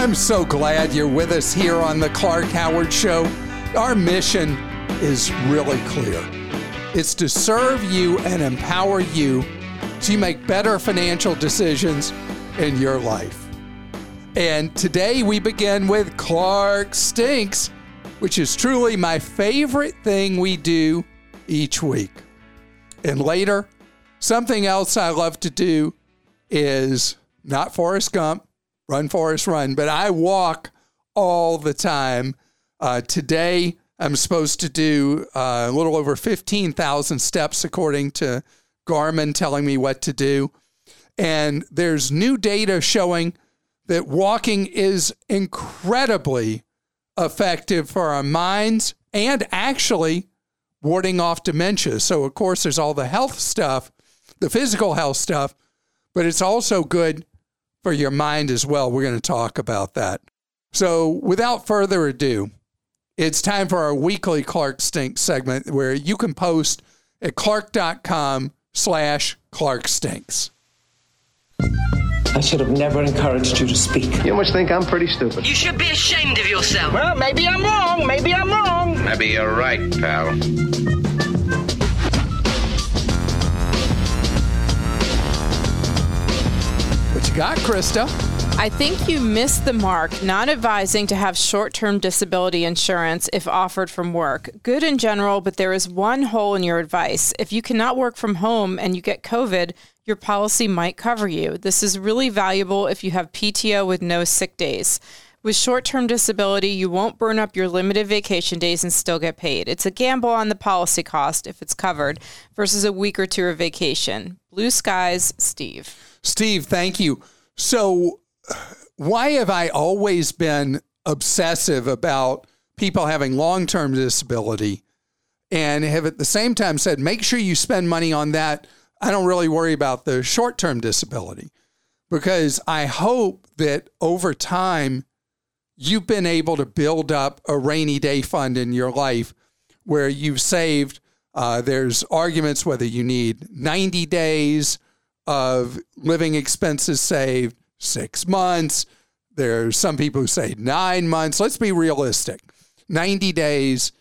I'm so glad you're with us here on the Clark Howard Show. Our mission is really clear it's to serve you and empower you so make better financial decisions in your life. And today we begin with Clark Stinks, which is truly my favorite thing we do each week. And later, something else I love to do is not Forrest Gump, run, Forrest, run, but I walk all the time. Uh, today, I'm supposed to do uh, a little over 15,000 steps, according to Garmin telling me what to do. And there's new data showing that walking is incredibly effective for our minds and actually warding off dementia. So, of course, there's all the health stuff, the physical health stuff, but it's also good for your mind as well. We're going to talk about that. So, without further ado, it's time for our weekly Clark Stinks segment where you can post at clark.com slash Clark Stinks. I should have never encouraged you to speak. You must think I'm pretty stupid. You should be ashamed of yourself. Well, maybe I'm wrong. Maybe I'm wrong. Maybe you're right, pal. Got, Christa? I think you missed the mark not advising to have short term disability insurance if offered from work. Good in general, but there is one hole in your advice. If you cannot work from home and you get COVID, your policy might cover you. This is really valuable if you have PTO with no sick days. With short term disability, you won't burn up your limited vacation days and still get paid. It's a gamble on the policy cost if it's covered versus a week or two of vacation. Blue skies, Steve. Steve, thank you. So, why have I always been obsessive about people having long term disability and have at the same time said, make sure you spend money on that? I don't really worry about the short term disability because I hope that over time you've been able to build up a rainy day fund in your life where you've saved. Uh, there's arguments whether you need 90 days of living expenses saved, six months. There's some people who say nine months. Let's be realistic. 90 days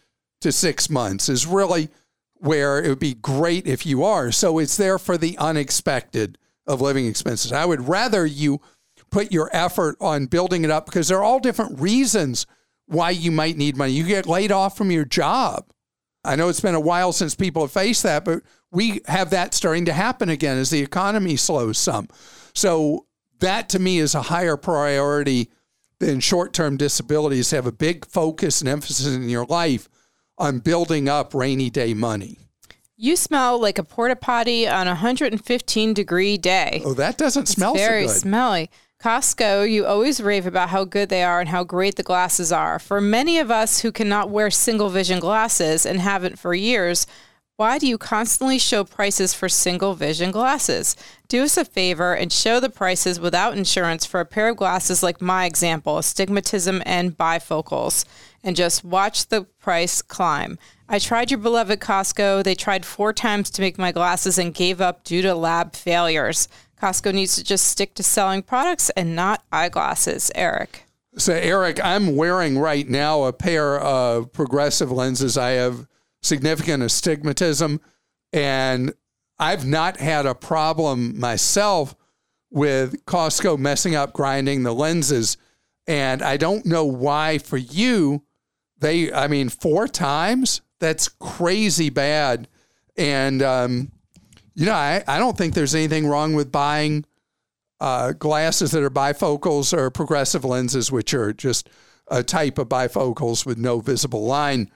to six months is really where it would be great if you are. So it's there for the unexpected of living expenses. I would rather you put your effort on building it up because there are all different reasons why you might need money. You get laid off from your job. I know it's been a while since people have faced that, but we have that starting to happen again as the economy slows some. So that to me is a higher priority than short-term disabilities. Have a big focus and emphasis in your life on building up rainy day money. You smell like a porta potty on a 115 degree day. Oh, that doesn't It's smell very so good. smelly. Costco, you always rave about how good they are and how great the glasses are. For many of us who cannot wear single vision glasses and haven't for years, why do you constantly show prices for single vision glasses? Do us a favor and show the prices without insurance for a pair of glasses like my example, astigmatism and bifocals, and just watch the price climb. I tried your beloved Costco. They tried four times to make my glasses and gave up due to lab failures. Costco needs to just stick to selling products and not eyeglasses. Eric. So, Eric, I'm wearing right now a pair of progressive lenses. I have significant astigmatism, and I've not had a problem myself with Costco messing up grinding the lenses. And I don't know why for you, they, I mean, four times? That's crazy bad. And, um, you know, I, I don't think there's anything wrong with buying uh, glasses that are bifocals or progressive lenses, which are just a type of bifocals with no visible line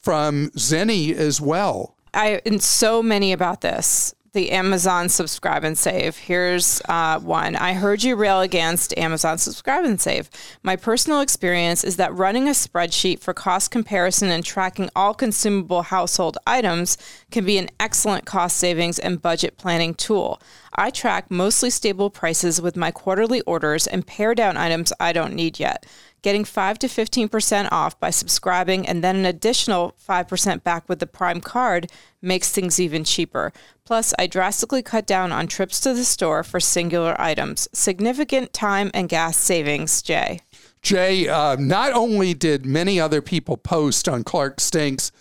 from Zenni as well. I and so many about this. The Amazon subscribe and save. Here's uh, one. I heard you rail against Amazon subscribe and save. My personal experience is that running a spreadsheet for cost comparison and tracking all consumable household items can be an excellent cost savings and budget planning tool. I track mostly stable prices with my quarterly orders and pare down items I don't need yet getting 5 to 15% off by subscribing and then an additional 5% back with the Prime card makes things even cheaper. Plus, I drastically cut down on trips to the store for singular items. Significant time and gas savings, Jay. Jay, uh, not only did many other people post on Clark Stinks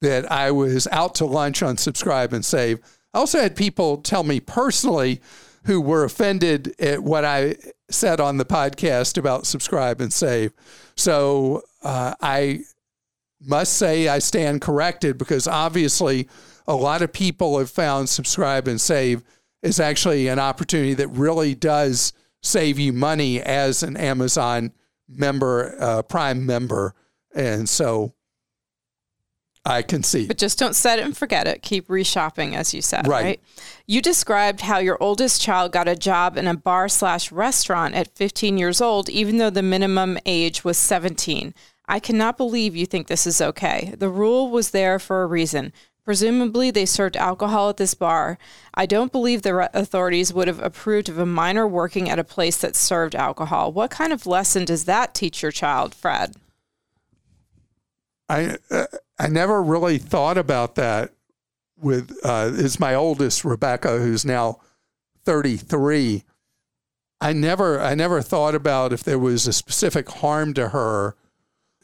that I was out to lunch on Subscribe and Save, I also had people tell me personally who were offended at what I said on the podcast about subscribe and save. So uh, I must say I stand corrected because obviously a lot of people have found subscribe and save is actually an opportunity that really does save you money as an Amazon member, uh, Prime member. And so I can see. But just don't set it and forget it. Keep reshopping, as you said. Right. right. You described how your oldest child got a job in a bar slash restaurant at 15 years old, even though the minimum age was 17. I cannot believe you think this is okay. The rule was there for a reason. Presumably, they served alcohol at this bar. I don't believe the authorities would have approved of a minor working at a place that served alcohol. What kind of lesson does that teach your child, Fred? I uh, I never really thought about that. With uh, is my oldest Rebecca, who's now thirty three. I never I never thought about if there was a specific harm to her.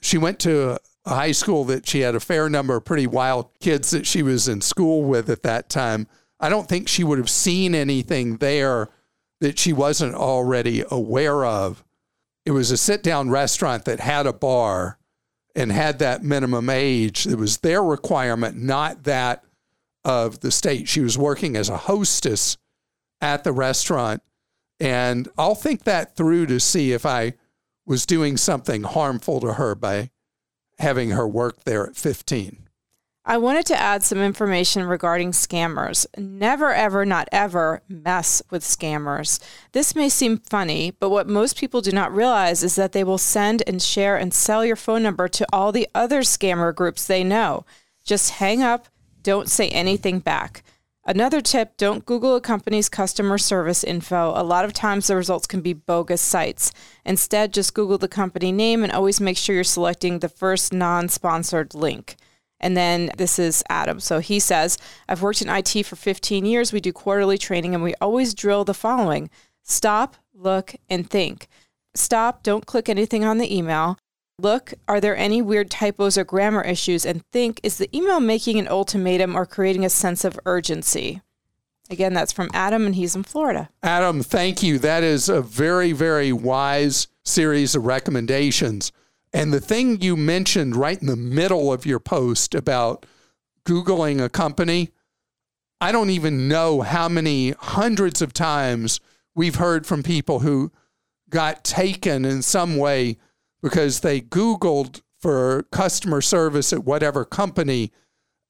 She went to a high school that she had a fair number of pretty wild kids that she was in school with at that time. I don't think she would have seen anything there that she wasn't already aware of. It was a sit down restaurant that had a bar and had that minimum age. It was their requirement, not that of the state. She was working as a hostess at the restaurant. And I'll think that through to see if I was doing something harmful to her by having her work there at 15. I wanted to add some information regarding scammers. Never, ever, not ever mess with scammers. This may seem funny, but what most people do not realize is that they will send and share and sell your phone number to all the other scammer groups they know. Just hang up, don't say anything back. Another tip don't Google a company's customer service info. A lot of times the results can be bogus sites. Instead, just Google the company name and always make sure you're selecting the first non sponsored link. And then this is Adam. So he says, I've worked in IT for 15 years. We do quarterly training and we always drill the following stop, look, and think. Stop, don't click anything on the email. Look, are there any weird typos or grammar issues? And think, is the email making an ultimatum or creating a sense of urgency? Again, that's from Adam, and he's in Florida. Adam, thank you. That is a very, very wise series of recommendations. And the thing you mentioned right in the middle of your post about Googling a company, I don't even know how many hundreds of times we've heard from people who got taken in some way because they Googled for customer service at whatever company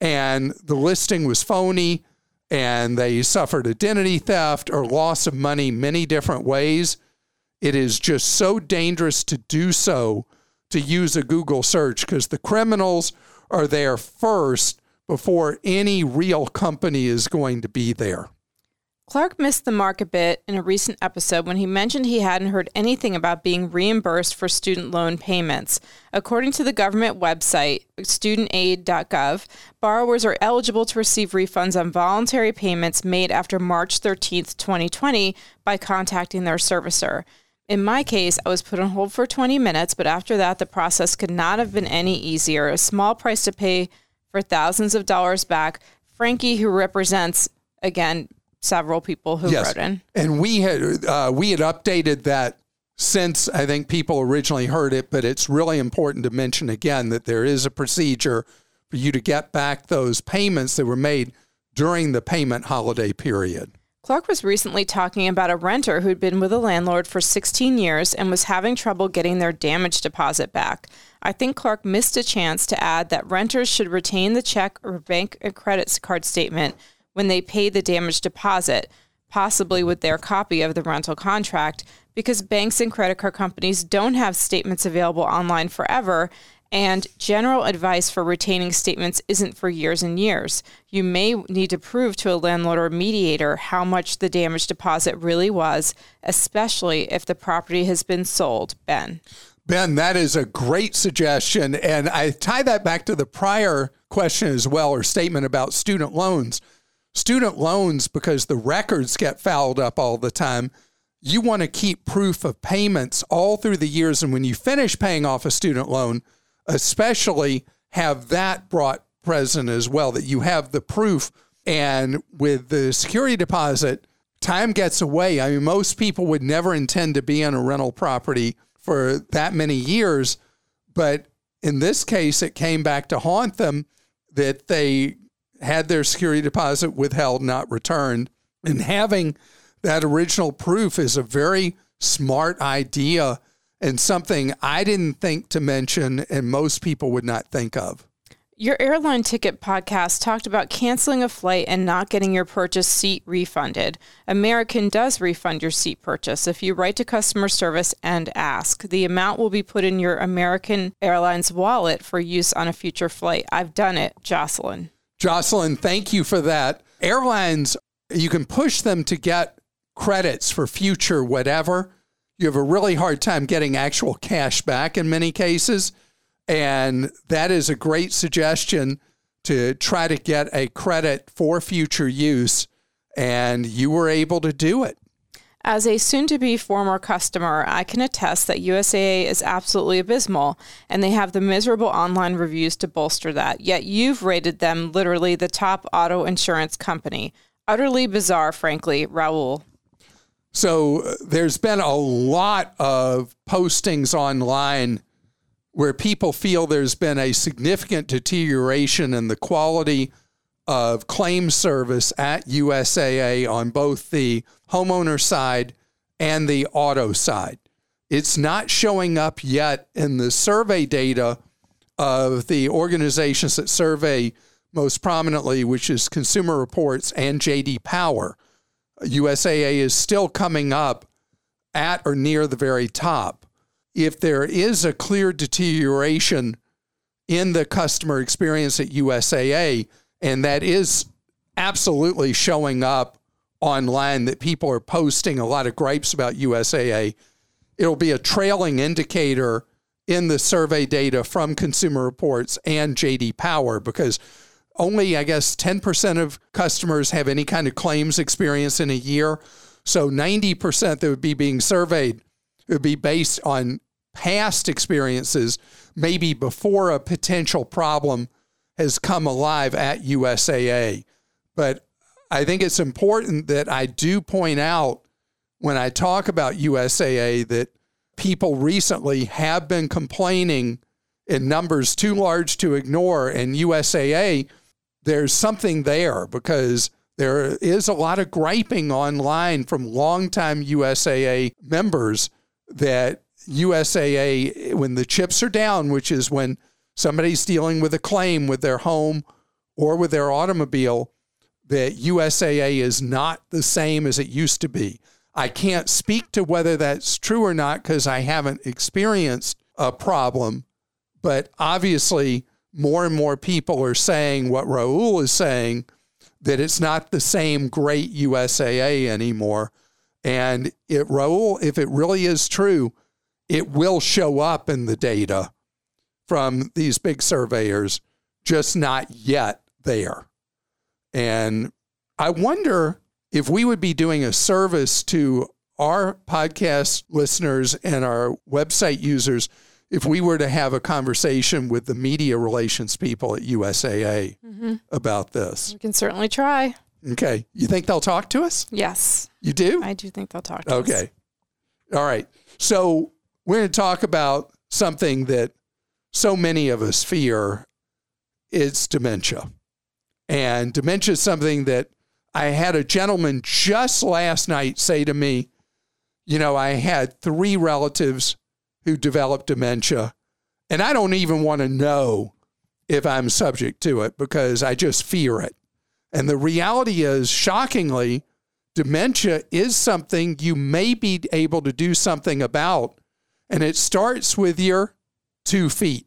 and the listing was phony and they suffered identity theft or loss of money many different ways. It is just so dangerous to do so to use a Google search because the criminals are there first before any real company is going to be there. Clark missed the mark a bit in a recent episode when he mentioned he hadn't heard anything about being reimbursed for student loan payments. According to the government website, studentaid.gov, borrowers are eligible to receive refunds on voluntary payments made after March 13, 2020, by contacting their servicer. In my case, I was put on hold for 20 minutes, but after that, the process could not have been any easier. A small price to pay for thousands of dollars back. Frankie, who represents, again, several people who yes. wrote in. And we had uh, we had updated that since I think people originally heard it, but it's really important to mention again that there is a procedure for you to get back those payments that were made during the payment holiday period. Clark was recently talking about a renter who'd been with a landlord for 16 years and was having trouble getting their damage deposit back. I think Clark missed a chance to add that renters should retain the check or bank and credit card statement when they pay the damage deposit, possibly with their copy of the rental contract, because banks and credit card companies don't have statements available online forever. And general advice for retaining statements isn't for years and years. You may need to prove to a landlord or mediator how much the damage deposit really was, especially if the property has been sold. Ben. Ben, that is a great suggestion. And I tie that back to the prior question as well, or statement about student loans. Student loans, because the records get fouled up all the time, you want to keep proof of payments all through the years. And when you finish paying off a student loan, especially have that brought present as well, that you have the proof. And with the security deposit, time gets away. I mean, most people would never intend to be on a rental property for that many years. But in this case, it came back to haunt them that they had their security deposit withheld, not returned. And having that original proof is a very smart idea and something I didn't think to mention and most people would not think of. Your airline ticket podcast talked about canceling a flight and not getting your purchase seat refunded. American does refund your seat purchase if you write to customer service and ask. The amount will be put in your American Airlines wallet for use on a future flight. I've done it, Jocelyn. Jocelyn, thank you for that. Airlines, you can push them to get credits for future whatever. You have a really hard time getting actual cash back in many cases. And that is a great suggestion to try to get a credit for future use. And you were able to do it. As a soon to be former customer, I can attest that USAA is absolutely abysmal, and they have the miserable online reviews to bolster that. Yet you've rated them literally the top auto insurance company. Utterly bizarre, frankly, Raul. So uh, there's been a lot of postings online where people feel there's been a significant deterioration in the quality of claim service at USAA on both the homeowner side and the auto side. It's not showing up yet in the survey data of the organizations that survey most prominently, which is Consumer Reports and JD Power. USAA is still coming up at or near the very top. If there is a clear deterioration in the customer experience at USAA, and that is absolutely showing up online that people are posting a lot of gripes about USAA. It'll be a trailing indicator in the survey data from Consumer Reports and JD Power because only, I guess, 10% of customers have any kind of claims experience in a year. So 90% that would be being surveyed would be based on past experiences, maybe before a potential problem has come alive at USAA. But I think it's important that I do point out when I talk about USAA that people recently have been complaining in numbers too large to ignore. And USAA, there's something there because there is a lot of griping online from longtime USAA members that USAA, when the chips are down, which is when somebody's dealing with a claim with their home or with their automobile, that USAA is not the same as it used to be. I can't speak to whether that's true or not because I haven't experienced a problem, but obviously, more and more people are saying what Raul is saying that it's not the same great USAA anymore. And it, Raul, if it really is true, it will show up in the data from these big surveyors, just not yet there. And I wonder if we would be doing a service to our podcast listeners and our website users if we were to have a conversation with the media relations people at USAA mm-hmm. about this. We can certainly try. Okay. You think they'll talk to us? Yes. You do? I do think they'll talk to okay. us. Okay. All right. So we're going to talk about something that so many of us fear it's dementia. And dementia is something that I had a gentleman just last night say to me, you know, I had three relatives who develop dementia, and I don't even want to know if I'm subject to it because I just fear it. And the reality is, shockingly, dementia is something you may be able to do something about. And it starts with your two feet.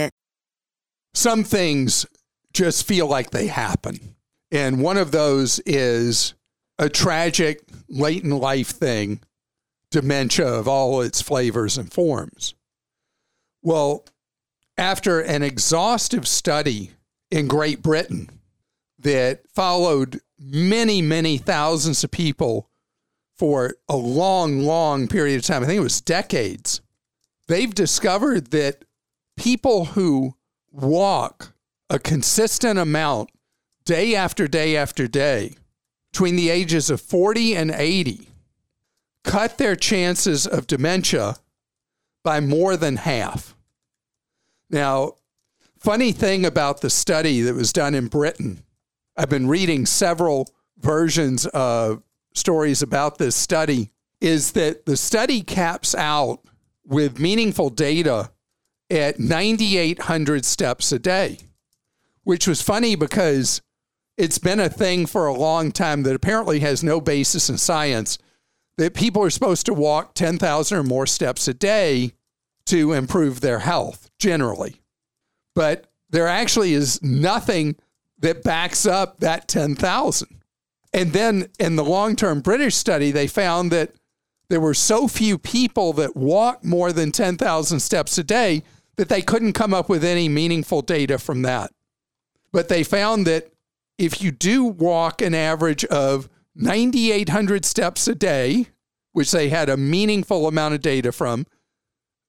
Some things just feel like they happen. And one of those is a tragic late in life thing, dementia of all its flavors and forms. Well, after an exhaustive study in Great Britain that followed many, many thousands of people for a long, long period of time, I think it was decades, they've discovered that people who walk a consistent amount day after day after day between the ages of 40 and 80 cut their chances of dementia by more than half. Now, funny thing about the study that was done in Britain, I've been reading several versions of stories about this study, is that the study caps out with meaningful data at 9,800 steps a day, which was funny because it's been a thing for a long time that apparently has no basis in science that people are supposed to walk 10,000 or more steps a day to improve their health generally. But there actually is nothing that backs up that 10,000. And then in the long term British study, they found that there were so few people that walk more than 10,000 steps a day that they couldn't come up with any meaningful data from that. But they found that if you do walk an average of 9,800 steps a day, which they had a meaningful amount of data from,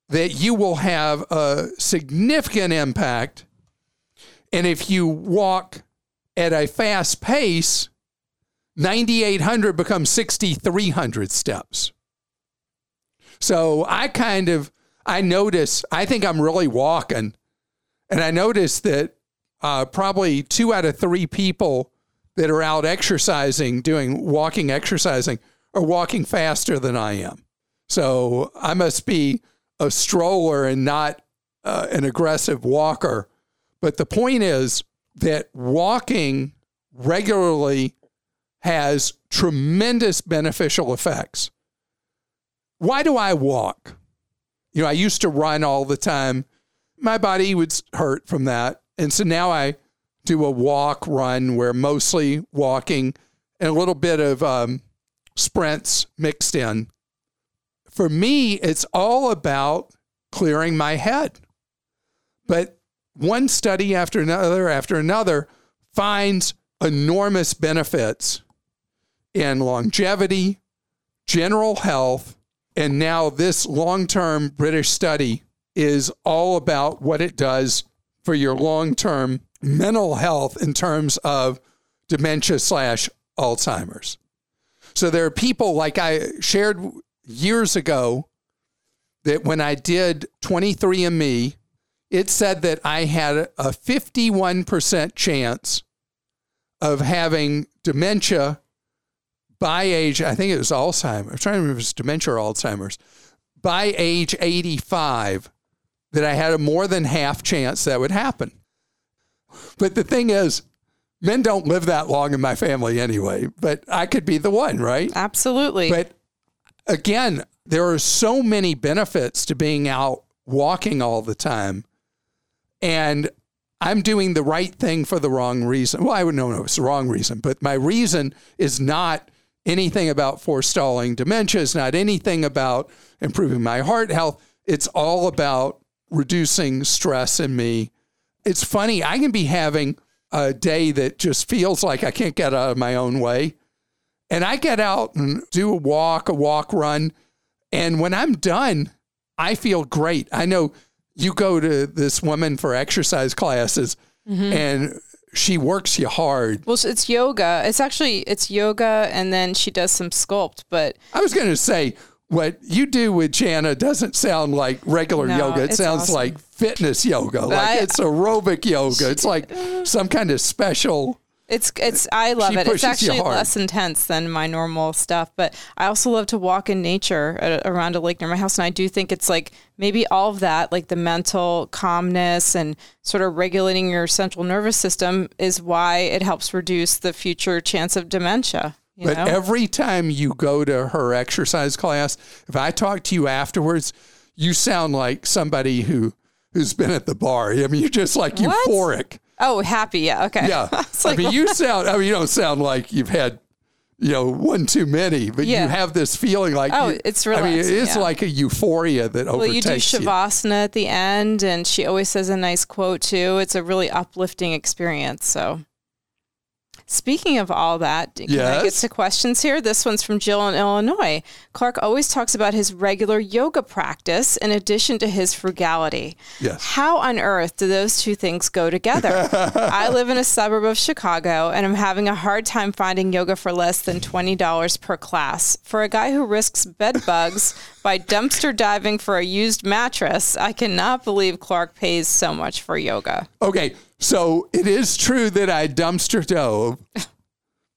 that you will have a significant impact. And if you walk at a fast pace, 9,800 becomes 6,300 steps. So I kind of I notice, I think I'm really walking. And I notice that uh, probably two out of three people that are out exercising, doing walking exercising, are walking faster than I am. So I must be a stroller and not uh, an aggressive walker. But the point is that walking regularly has tremendous beneficial effects. Why do I walk? You know, I used to run all the time. My body would hurt from that. And so now I do a walk run where mostly walking and a little bit of um, sprints mixed in. For me, it's all about clearing my head. But one study after another after another finds enormous benefits in longevity, general health, and now this long term British study is all about what it does for your long term mental health in terms of dementia slash Alzheimer's. So there are people like I shared years ago that when I did 23andMe, it said that I had a 51% chance of having dementia by age, I think it was Alzheimer's. I'm trying to remember if it was dementia or Alzheimer's. By age 85, that I had a more than half chance that would happen. But the thing is, men don't live that long in my family anyway, but I could be the one, right? Absolutely. But again, there are so many benefits to being out walking all the time. And I'm doing the right thing for the wrong reason. Well, I would know no, it's the wrong reason, but my reason is not anything about forestalling dementia. It's not anything about improving my heart health. It's all about reducing stress in me. It's funny, I can be having a day that just feels like I can't get out of my own way. And I get out and do a walk, a walk run. And when I'm done, I feel great. I know you go to this woman for exercise classes mm-hmm. and she works you hard. Well, it's yoga. It's actually it's yoga, and then she does some sculpt. But I was going to say what you do with Jana doesn't sound like regular No, yoga. It sounds awesome. like fitness yoga. like I- it's aerobic yoga. It's like some kind of special. It's it's I love She it. It's actually less intense than my normal stuff, but I also love to walk in nature around a lake near my house, and I do think it's like maybe all of that, like the mental calmness and sort of regulating your central nervous system, is why it helps reduce the future chance of dementia. You But know? every time you go to her exercise class, if I talk to you afterwards, you sound like somebody who who's been at the bar. I mean, you're just like What? euphoric. oh, happy, yeah, okay. Yeah. It's like, I mean, you sound, I mean, you don't sound like you've had, you know, one too many, but Yeah. you have this feeling like, Oh, you- it's I mean, it's yeah. like a euphoria that well, you overtakes do shavasana at the end, and she always says a nice quote too. It's a really uplifting experience. So, speaking of all that, can I get to questions here? This one's from Jill in Illinois. Clark always talks about his regular yoga practice in addition to his frugality. Yes. How on earth do those two things go together? I live in a suburb of Chicago and I'm having a hard time finding yoga for less than $20 per class. For a guy who risks bed bugs by dumpster diving for a used mattress, I cannot believe Clark pays so much for yoga. Okay, so it is true that I dumpster dove,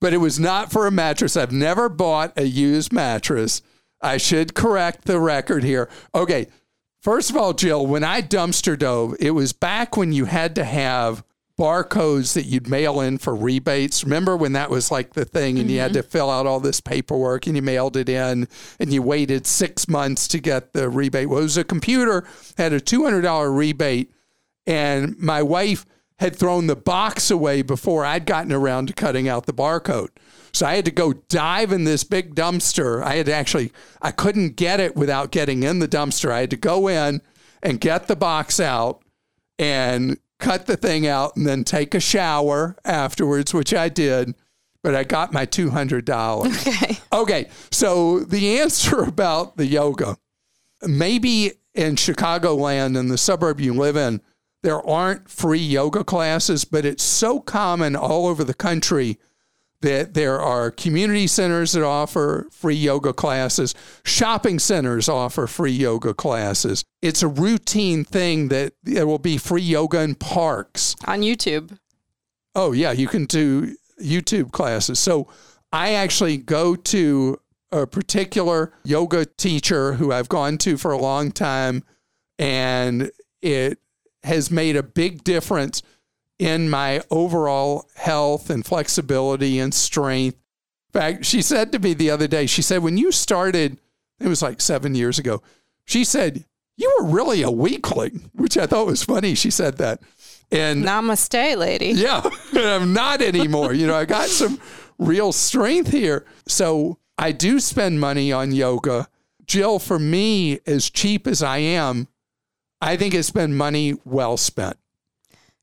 but it was not for a mattress. I've never bought a used mattress. I should correct the record here. Okay, first of all, Jill, when I dumpster dove, it was back when you had to have barcodes that you'd mail in for rebates. Remember when that was like the thing and you had mm-hmm. to fill out all this paperwork and you mailed it in and you waited six months to get the rebate? Well, it was a computer, had a $200 rebate and my wife had thrown the box away before I'd gotten around to cutting out the barcode. So I had to go dive in this big dumpster. I had to actually, I couldn't get it without getting in the dumpster. I had to go in and get the box out and cut the thing out and then take a shower afterwards, which I did. But I got my $200. Okay. Okay, so the answer about the yoga, maybe in Chicagoland, in the suburb you live in, there aren't free yoga classes, but it's so common all over the country that there are community centers that offer free yoga classes, shopping centers offer free yoga classes. It's a routine thing that there will be free yoga in parks. On YouTube. Oh, yeah, you can do YouTube classes. So I actually go to a particular yoga teacher who I've gone to for a long time, and it has made a big difference in my overall health and flexibility and strength. In fact, she said to me the other day, she said, when you started, it was like seven years ago, she said, you were really a weakling, which I thought was funny. She said that. And Namaste, lady. yeah, I'm not anymore. You know, I got some real strength here. So I do spend money on yoga. Jill, for me, as cheap as I am, I think it's been money well spent.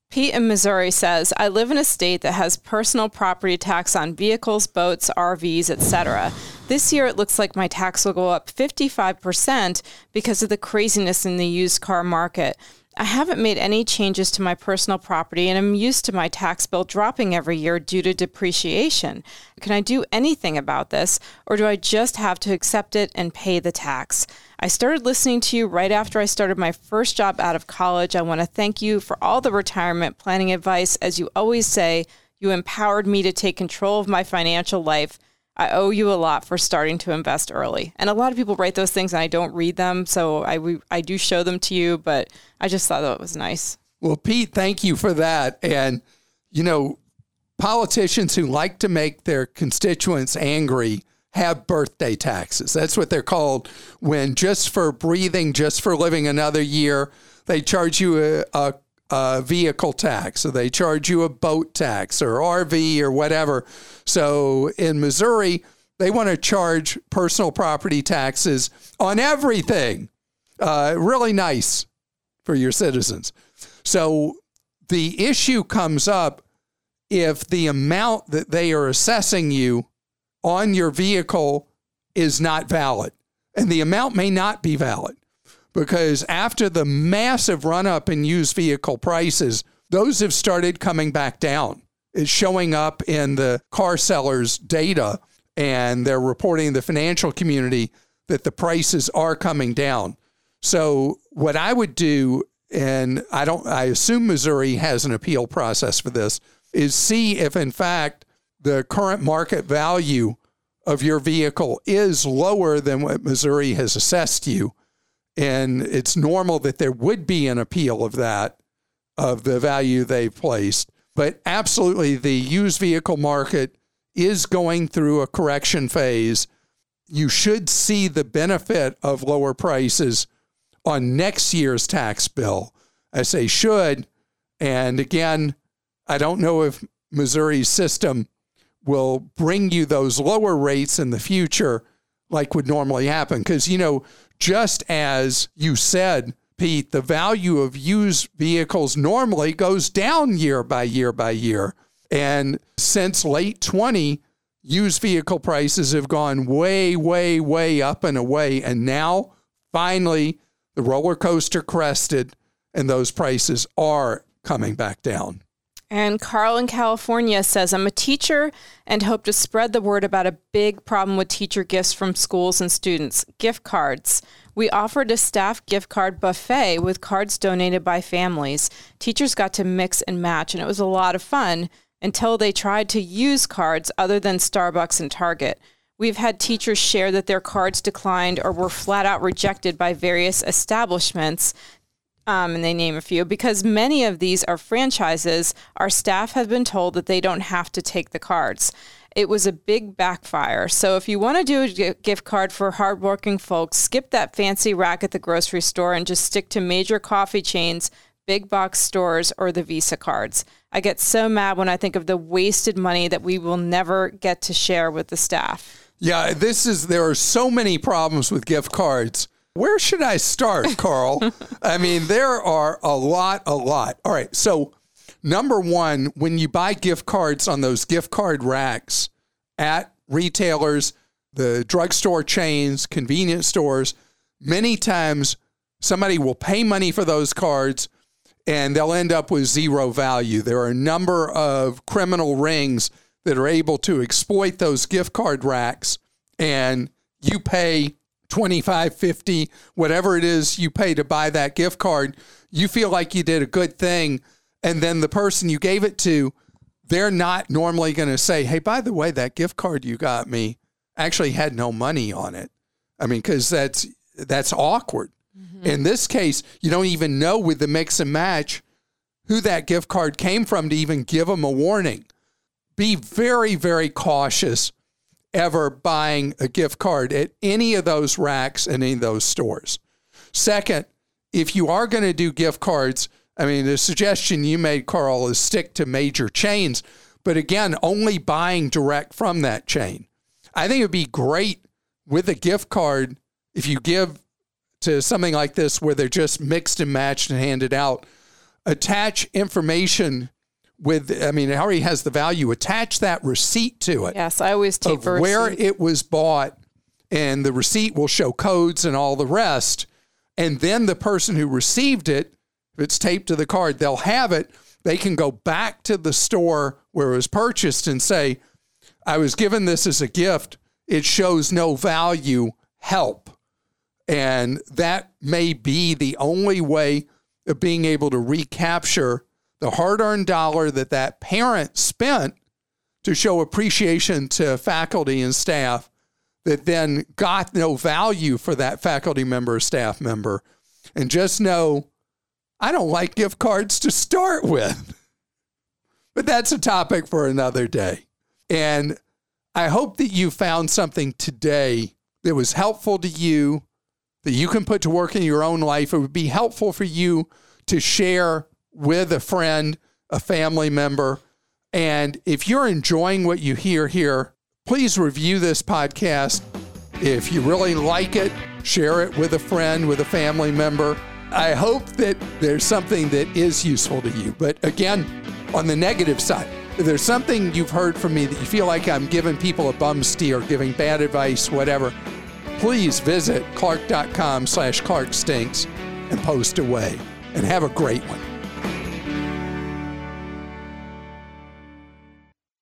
Pete in Missouri says, I live in a state that has personal property tax on vehicles, boats, RVs, etc. This year it looks like my tax will go up 55% because of the craziness in the used car market. I haven't made any changes to my personal property and I'm used to my tax bill dropping every year due to depreciation. Can I do anything about this or do I just have to accept it and pay the tax? I started listening to you right after I started my first job out of college. I want to thank you for all the retirement planning advice. As you always say, you empowered me to take control of my financial life. I owe you a lot for starting to invest early. And a lot of people write those things and I don't read them, so I I do show them to you, but I just thought that was nice. Well, Pete, thank you for that. And, you know, politicians who like to make their constituents angry have birthday taxes. That's what they're called when just for breathing, just for living another year, they charge you a, a, a vehicle tax or they charge you a boat tax or RV or whatever. So in Missouri, they want to charge personal property taxes on everything. Uh, really nice for your citizens. So the issue comes up if the amount that they are assessing you on your vehicle is not valid. And the amount may not be valid because after the massive run up in used vehicle prices, those have started coming back down. It's showing up in the car sellers' data, and they're reporting the financial community that the prices are coming down. So, what I would do, and I don't, I assume Missouri has an appeal process for this, is see if in fact the current market value of your vehicle is lower than what Missouri has assessed you. And it's normal that there would be an appeal of that, of the value they've placed. But absolutely, the used vehicle market is going through a correction phase. You should see the benefit of lower prices on next year's tax bill. I say should. And again, I don't know if Missouri's system will bring you those lower rates in the future like would normally happen. Because, you know, just as you said, Pete, the value of used vehicles normally goes down year by year by year. And since late 20, used vehicle prices have gone way, way, way up and away. And now, finally, the roller coaster crested and those prices are coming back down. And Carl in California says, I'm a teacher and hope to spread the word about a big problem with teacher gifts from schools and students gift cards. We offered a staff gift card buffet with cards donated by families. Teachers got to mix and match, and it was a lot of fun until they tried to use cards other than Starbucks and Target. We've had teachers share that their cards declined or were flat out rejected by various establishments um, and they name a few, because many of these are franchises, our staff have been told that they don't have to take the cards. It was a big backfire. So if you want to do a gift card for hardworking folks, skip that fancy rack at the grocery store and just stick to major coffee chains, big box stores, or the Visa cards. I get so mad when I think of the wasted money that we will never get to share with the staff. Yeah, this is, there are so many problems with gift cards. Where should I start, Carl? I mean, there are a lot, a lot. All right. So, number one, when you buy gift cards on those gift card racks at retailers, the drugstore chains, convenience stores, many times somebody will pay money for those cards and they'll end up with zero value. There are a number of criminal rings that are able to exploit those gift card racks and you pay 25 50 whatever it is you pay to buy that gift card you feel like you did a good thing. And then the person you gave it to they're not normally going to say hey by the way that gift card you got me actually had no money on it. I mean because that's that's awkward. Mm-hmm. in this case you don't even know with the mix and match who that gift card came from to even give them a warning. Be very very cautious ever buying a gift card at any of those racks in any of those stores. Second, if you are going to do gift cards, I mean, the suggestion you made, Carl, is stick to major chains, but again, only buying direct from that chain. I think it would be great with a gift card if you give to something like this where they're just mixed and matched and handed out. Attach information with I mean it already has the value. Attach that receipt to it. Yes, I always take of where it was bought, and the receipt will show codes and all the rest. And then the person who received it, if it's taped to the card, they'll have it. They can go back to the store where it was purchased and say, "I was given this as a gift. It shows no value. Help." And that may be the only way of being able to recapture the hard earned dollar that that parent spent to show appreciation to faculty and staff that then got no value for that faculty member or staff member. And just know I don't like gift cards to start with. But that's a topic for another day. And I hope that you found something today that was helpful to you, that you can put to work in your own life. It would be helpful for you to share with a friend, a family member. And if you're enjoying what you hear here, please review this podcast. If you really like it, share it with a friend, with a family member. I hope that there's something that is useful to you. But again, on the negative side, if there's something you've heard from me that you feel like I'm giving people a bum steer, or giving bad advice, whatever, please visit clark.com slash clarkstinks and post away. And have a great one.